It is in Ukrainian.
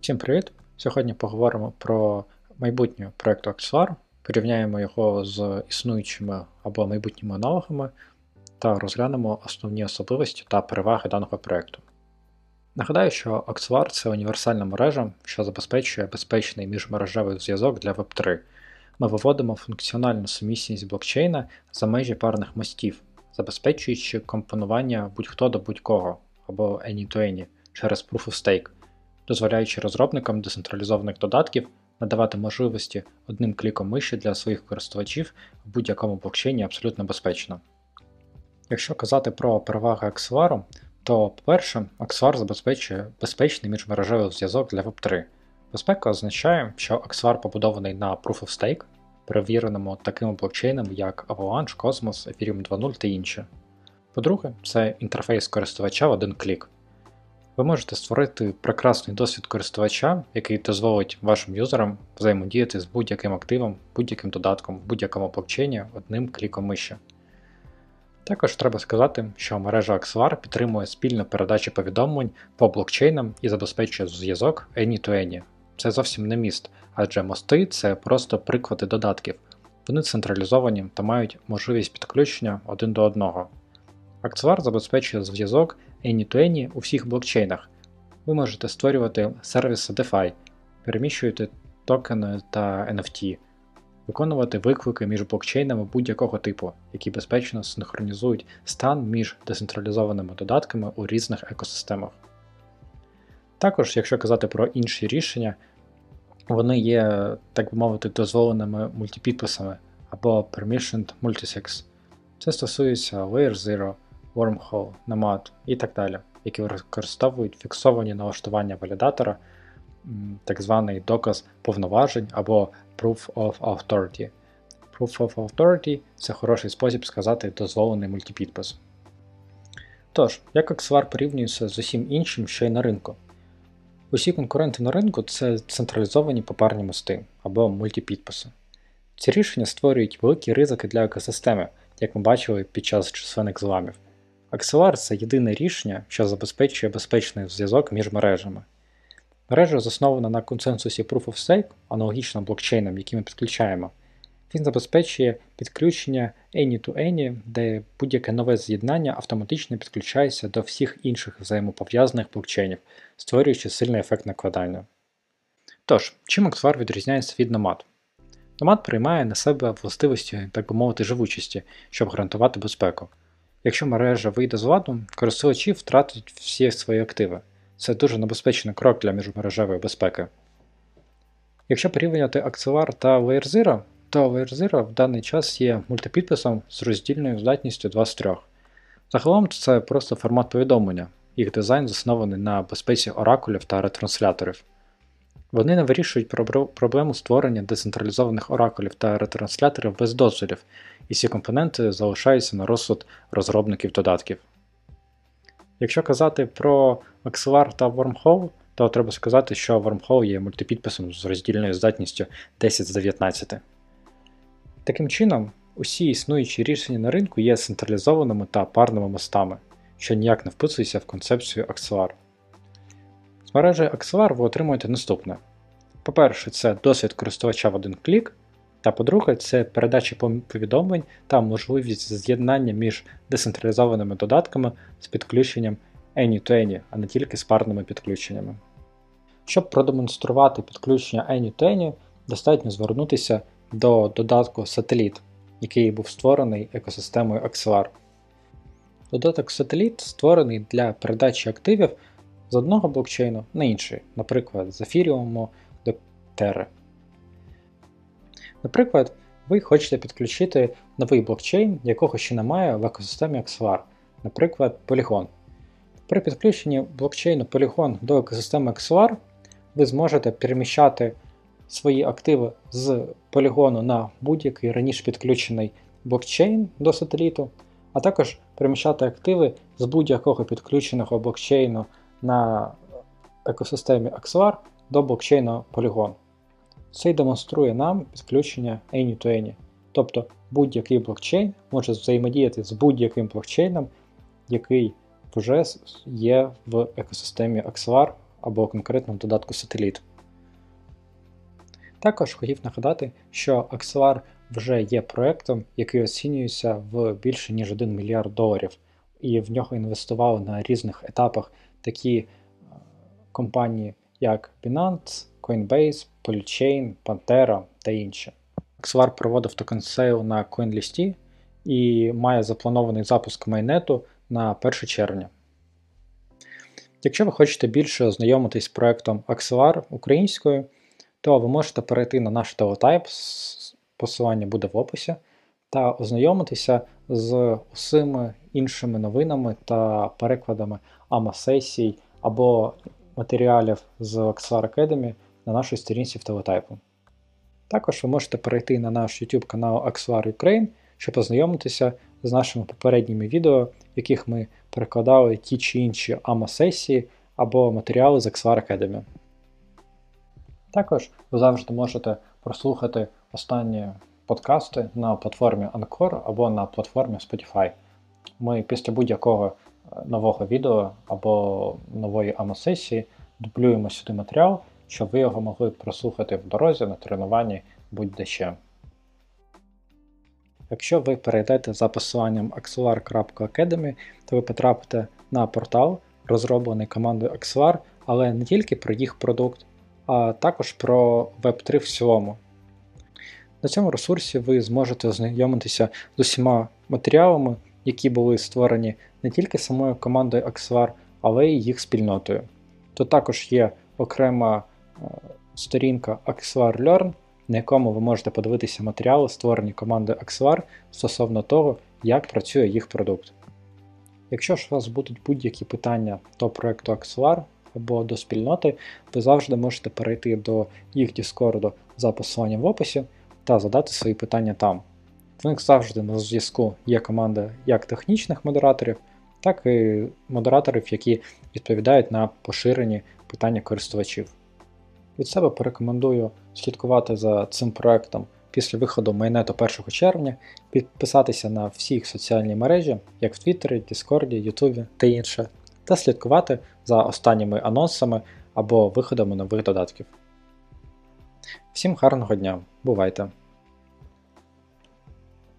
Всім привіт! Сьогодні поговоримо про майбутнє проєкту Axlar, порівняємо його з існуючими або майбутніми аналогами та розглянемо основні особливості та переваги даного проєкту. Нагадаю, що Axlar – це універсальна мережа, що забезпечує безпечний міжмережевий зв'язок для Web3. Ми виводимо функціональну сумісність блокчейна за межі парних мостів, забезпечуючи компонування будь-хто до будь-кого або any-to-any через Proof of Stake дозволяючи розробникам децентралізованих додатків надавати можливості одним кліком миші для своїх користувачів в будь-якому блокчейні абсолютно безпечно. Якщо казати про переваги Axelar, то, по-перше, Axelar забезпечує безпечний міжмережевий зв'язок для Web3. Безпека означає, що Axelar побудований на Proof of Stake, перевіреному такими блокчейнами, як Avalanche, Cosmos, Ethereum 2.0 та інші. По-друге, це інтерфейс користувача в один клік. Ви можете створити прекрасний досвід користувача, який дозволить вашим юзерам взаємодіяти з будь-яким активом, будь-яким додатком будь-якому блокчейні одним кліком миші. Також треба сказати, що мережа Axelar підтримує спільну передачу повідомлень по блокчейнам і забезпечує зв'язок any-to-any. Це зовсім не міст, адже мости це просто приклади додатків. Вони централізовані та мають можливість підключення один до одного. Axelar забезпечує зв'язок any-to-any у всіх блокчейнах. Ви можете створювати сервіси DeFi, переміщувати токени та NFT, виконувати виклики між блокчейнами будь-якого типу, які безпечно синхронізують стан між децентралізованими додатками у різних екосистемах. Також, якщо казати про інші рішення, вони є, так би мовити, дозволеними мультипідписами або Permissioned Multisigs. Це стосується Layer 0, Wormhole, Nomad і так далі, які використовують фіксовані налаштування валідатора, так званий доказ повноважень або Proof of Authority. Proof of Authority це хороший спосіб сказати дозволений мультипідпис. Тож, як Axelar порівнюється з усім іншим, що й на ринку? Усі конкуренти на ринку це централізовані попарні мости або мультипідписи. Ці рішення створюють великі ризики для екосистеми, як ми бачили під час численних зламів. Axelar це єдине рішення, що забезпечує безпечний зв'язок між мережами. Мережа заснована на консенсусі Proof of Stake, аналогічно блокчейнам, які ми підключаємо. Він забезпечує підключення any-to-any, де будь-яке нове з'єднання автоматично підключається до всіх інших взаємопов'язаних блокчейнів, створюючи сильний ефект накладання. Тож, чим Axelar відрізняється від Nomad? Nomad приймає на себе властивості, так би мовити, живучості, щоб гарантувати безпеку. Якщо мережа вийде з ладу, користувачі втратять всі свої активи. Це дуже небезпечний крок для міжмережевої безпеки. Якщо порівняти Axelar та LayerZero, то LayerZero в даний час є мультипідписом з роздільною здатністю 2 з 3. Загалом це просто формат повідомлення, їх дизайн заснований на безпеці оракулів та ретрансляторів. Вони не вирішують проблему створення децентралізованих оракулів та ретрансляторів без дозволів, і всі компоненти залишаються на розсуд розробників додатків. Якщо казати про Axelar та Wormhole, то треба сказати, що Wormhole є мультипідписом з роздільною здатністю 10 з 19. Таким чином, усі існуючі рішення на ринку є централізованими та парними мостами, що ніяк не вписується в концепцію Axelar. З мережею Axelar ви отримуєте наступне. По-перше, це досвід користувача в один клік, та по-друге, це передача повідомлень та можливість з'єднання між децентралізованими додатками з підключенням any-to-any, а не тільки з парними підключеннями. Щоб продемонструвати підключення any-to-any, достатньо звернутися до додатку Сателіт, який був створений екосистемою Axelar. Додаток Сателіт створений для передачі активів з одного блокчейну на інший, наприклад, з Ethereum до Terra. Наприклад, ви хочете підключити новий блокчейн, якого ще немає в екосистемі Axelar, наприклад, Polygon. При підключенні блокчейну Polygon до екосистеми Axelar ви зможете переміщати свої активи з полігону на будь-який раніше підключений блокчейн до сателіту, а також переміщати активи з будь-якого підключеного блокчейну на екосистемі Axelar до блокчейну Polygon. Це демонструє нам підключення any-to-any. Тобто будь-який блокчейн може взаємодіяти з будь-яким блокчейном, який вже є в екосистемі Axelar або конкретно в додатку Satellite. Також хотів нагадати, що Axelar вже є проектом, який оцінюється в більше ніж 1 мільярд доларів, і в нього інвестували на різних етапах такі е, компанії, як Binance, Coinbase, Polychain, Pantera та інші. Axelar проводив token sale на CoinList і має запланований запуск майнету на 1 червня. Якщо ви хочете більше ознайомитись з проектом Axelar українською, то ви можете перейти на наш телетайп, посилання буде в описі, та ознайомитися з усіми іншими новинами та перекладами АМА-сесій або матеріалів з Axelar Academy на нашій сторінці в телетайпу. Також ви можете перейти на наш YouTube канал Axelar Ukraine, щоб ознайомитися з нашими попередніми відео, в яких ми перекладали ті чи інші АМА-сесії або матеріали з Axelar Academy. Також ви завжди можете прослухати останні подкасти на платформі Anchor або на платформі Spotify. Ми після будь-якого е, нового відео або нової АМА-сесії дублюємо сюди матеріал, щоб ви його могли прослухати в дорозі на тренуванні будь-де ще. Якщо ви перейдете за посиланням axelar.academy, то ви потрапите на портал, розроблений командою Axelar, але не тільки про їх продукт, а також про Web3 в цілому. На цьому ресурсі ви зможете ознайомитися з усіма матеріалами, які були створені не тільки самою командою Axelar, але й їх спільнотою. Тут також є окрема сторінка Axelar Learn, на якому ви можете подивитися матеріали, створені командою Axelar стосовно того, як працює їх продукт. Якщо ж у вас будуть будь-які питання до проекту Axelar або до спільноти, ви завжди можете перейти до їх Discord за посиланням в описі та задати свої питання там. В них завжди на зв'язку є команда як технічних модераторів, так і модераторів, які відповідають на поширені питання користувачів. Від себе порекомендую слідкувати за цим проектом після виходу mainnet 'у 1 червня, підписатися на всі їх соціальні мережі, як в Твіттері, Діскорді, Ютубі та інше, та слідкувати за останніми анонсами або виходами нових додатків. Всім гарного дня, бувайте!